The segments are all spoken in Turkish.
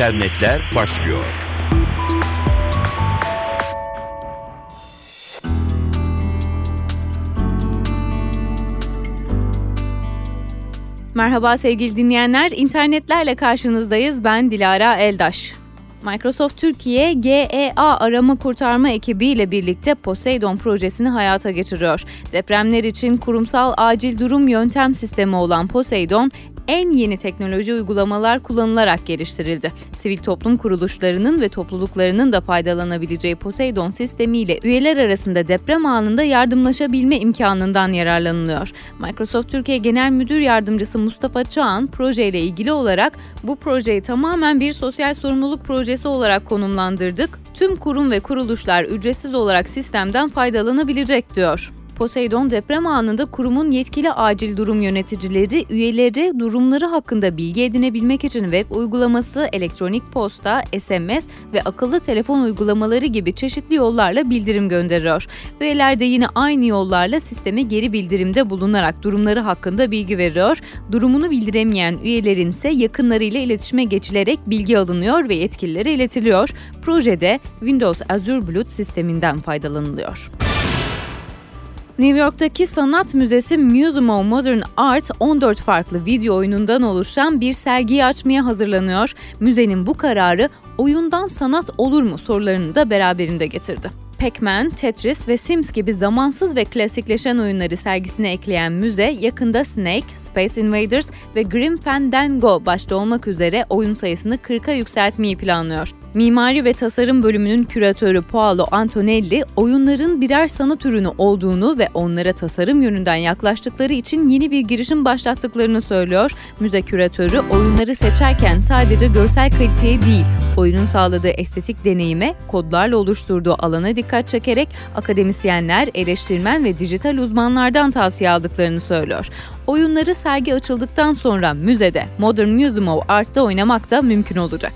internetler başlıyor. Merhaba sevgili dinleyenler, internetlerle karşınızdayız. Ben Dilara Eldaş. Microsoft Türkiye GEA arama kurtarma ekibi ile birlikte Poseidon projesini hayata geçiriyor. Depremler için kurumsal acil durum yöntem sistemi olan Poseidon, en yeni teknoloji uygulamalar kullanılarak geliştirildi. Sivil toplum kuruluşlarının ve topluluklarının da faydalanabileceği Poseidon sistemiyle üyeler arasında deprem anında yardımlaşabilme imkanından yararlanılıyor. Microsoft Türkiye Genel Müdür Yardımcısı Mustafa Çağan projeyle ilgili olarak bu projeyi tamamen bir sosyal sorumluluk projesi olarak konumlandırdık. Tüm kurum ve kuruluşlar ücretsiz olarak sistemden faydalanabilecek diyor. Poseidon deprem anında kurumun yetkili acil durum yöneticileri üyeleri durumları hakkında bilgi edinebilmek için web uygulaması, elektronik posta, SMS ve akıllı telefon uygulamaları gibi çeşitli yollarla bildirim gönderiyor. Üyeler de yine aynı yollarla sisteme geri bildirimde bulunarak durumları hakkında bilgi veriyor. Durumunu bildiremeyen üyelerin ise yakınlarıyla iletişime geçilerek bilgi alınıyor ve yetkililere iletiliyor. Projede Windows Azure Bulut sisteminden faydalanılıyor. New York'taki Sanat Müzesi Museum of Modern Art 14 farklı video oyunundan oluşan bir sergiyi açmaya hazırlanıyor. Müzenin bu kararı oyundan sanat olur mu sorularını da beraberinde getirdi. Pac-Man, Tetris ve Sims gibi zamansız ve klasikleşen oyunları sergisine ekleyen müze yakında Snake, Space Invaders ve Grim Fandango başta olmak üzere oyun sayısını 40'a yükseltmeyi planlıyor. Mimari ve tasarım bölümünün küratörü Paolo Antonelli, oyunların birer sanat ürünü olduğunu ve onlara tasarım yönünden yaklaştıkları için yeni bir girişim başlattıklarını söylüyor. Müze küratörü oyunları seçerken sadece görsel kaliteye değil, oyunun sağladığı estetik deneyime, kodlarla oluşturduğu alana dikkat çekerek akademisyenler, eleştirmen ve dijital uzmanlardan tavsiye aldıklarını söylüyor. Oyunları sergi açıldıktan sonra müzede Modern Museum of Art'ta oynamak da mümkün olacak.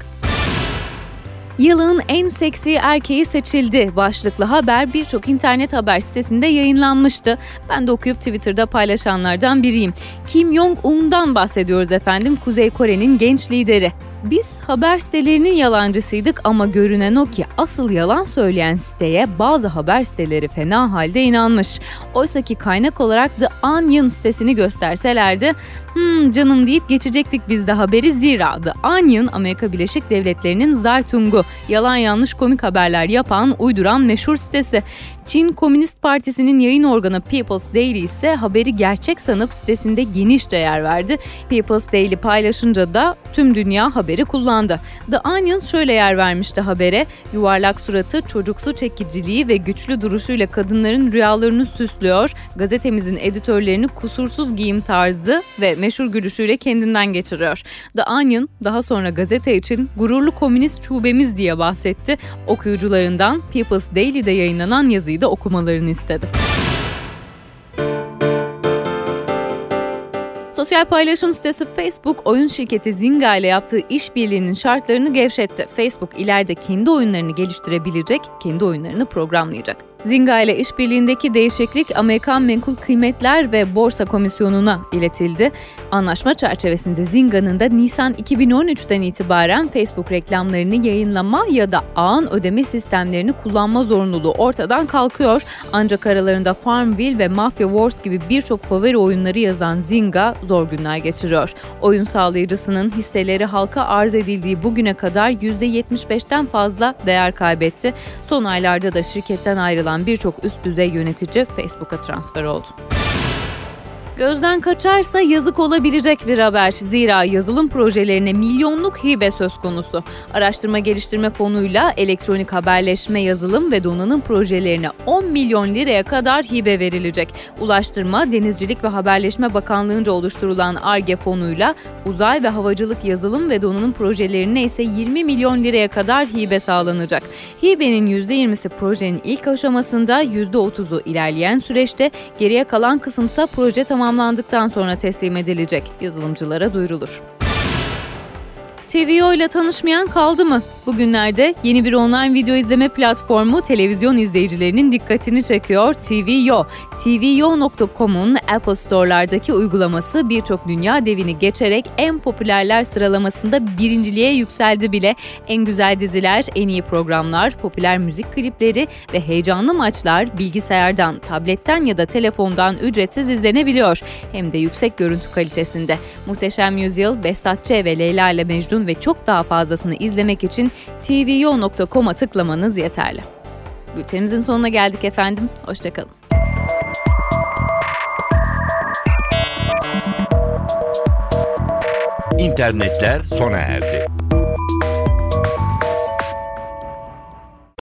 Yılın en seksi erkeği seçildi başlıklı haber birçok internet haber sitesinde yayınlanmıştı. Ben de okuyup Twitter'da paylaşanlardan biriyim. Kim Jong-un'dan bahsediyoruz efendim, Kuzey Kore'nin genç lideri. Biz haber sitelerinin yalancısıydık ama görünen o ki asıl yalan söyleyen siteye bazı haber siteleri fena halde inanmış. Oysa ki kaynak olarak The Onion sitesini gösterselerdi hmm canım deyip geçecektik biz de haberi zira The Onion Amerika Birleşik Devletleri'nin Zaytung'u yalan yanlış komik haberler yapan uyduran meşhur sitesi. Çin Komünist Partisi'nin yayın organı People's Daily ise haberi gerçek sanıp sitesinde geniş değer verdi. People's Daily paylaşınca da tüm dünya haberi kullandı. The Onion şöyle yer vermişti habere. Yuvarlak suratı, çocuksu çekiciliği ve güçlü duruşuyla kadınların rüyalarını süslüyor. Gazetemizin editörlerini kusursuz giyim tarzı ve meşhur gülüşüyle kendinden geçiriyor. The Onion daha sonra gazete için gururlu komünist şubemiz diye bahsetti. Okuyucularından People's Daily'de yayınlanan yazıyı da okumalarını istedi. Sosyal paylaşım sitesi Facebook, oyun şirketi Zynga ile yaptığı işbirliğinin şartlarını gevşetti. Facebook ileride kendi oyunlarını geliştirebilecek, kendi oyunlarını programlayacak. Zynga ile işbirliğindeki değişiklik Amerikan Menkul Kıymetler ve Borsa Komisyonu'na iletildi. Anlaşma çerçevesinde Zynga'nın da Nisan 2013'ten itibaren Facebook reklamlarını yayınlama ya da ağın ödeme sistemlerini kullanma zorunluluğu ortadan kalkıyor. Ancak aralarında Farmville ve Mafia Wars gibi birçok favori oyunları yazan Zynga zor günler geçiriyor. Oyun sağlayıcısının hisseleri halka arz edildiği bugüne kadar %75'ten fazla değer kaybetti. Son aylarda da şirketten ayrılan olan birçok üst düzey yönetici Facebook'a transfer oldu. Gözden kaçarsa yazık olabilecek bir haber. Zira yazılım projelerine milyonluk hibe söz konusu. Araştırma Geliştirme Fonu'yla elektronik haberleşme yazılım ve donanım projelerine 10 milyon liraya kadar hibe verilecek. Ulaştırma, Denizcilik ve Haberleşme Bakanlığı'nca oluşturulan ARGE fonuyla uzay ve havacılık yazılım ve donanım projelerine ise 20 milyon liraya kadar hibe sağlanacak. Hibenin %20'si projenin ilk aşamasında, %30'u ilerleyen süreçte, geriye kalan kısımsa proje tamamlanacak tamamlandıktan sonra teslim edilecek yazılımcılara duyurulur. TVO ile tanışmayan kaldı mı? Bugünlerde yeni bir online video izleme platformu televizyon izleyicilerinin dikkatini çekiyor TVO. TVO.com'un Apple Store'lardaki uygulaması birçok dünya devini geçerek en popülerler sıralamasında birinciliğe yükseldi bile. En güzel diziler, en iyi programlar, popüler müzik klipleri ve heyecanlı maçlar bilgisayardan, tabletten ya da telefondan ücretsiz izlenebiliyor. Hem de yüksek görüntü kalitesinde. Muhteşem Yüzyıl, Behzat Ç. ve Leyla ile Mecnun ve çok daha fazlasını izlemek için tvyo.com'a tıklamanız yeterli. Bültenimizin sonuna geldik efendim. Hoşçakalın. İnternetler sona erdi.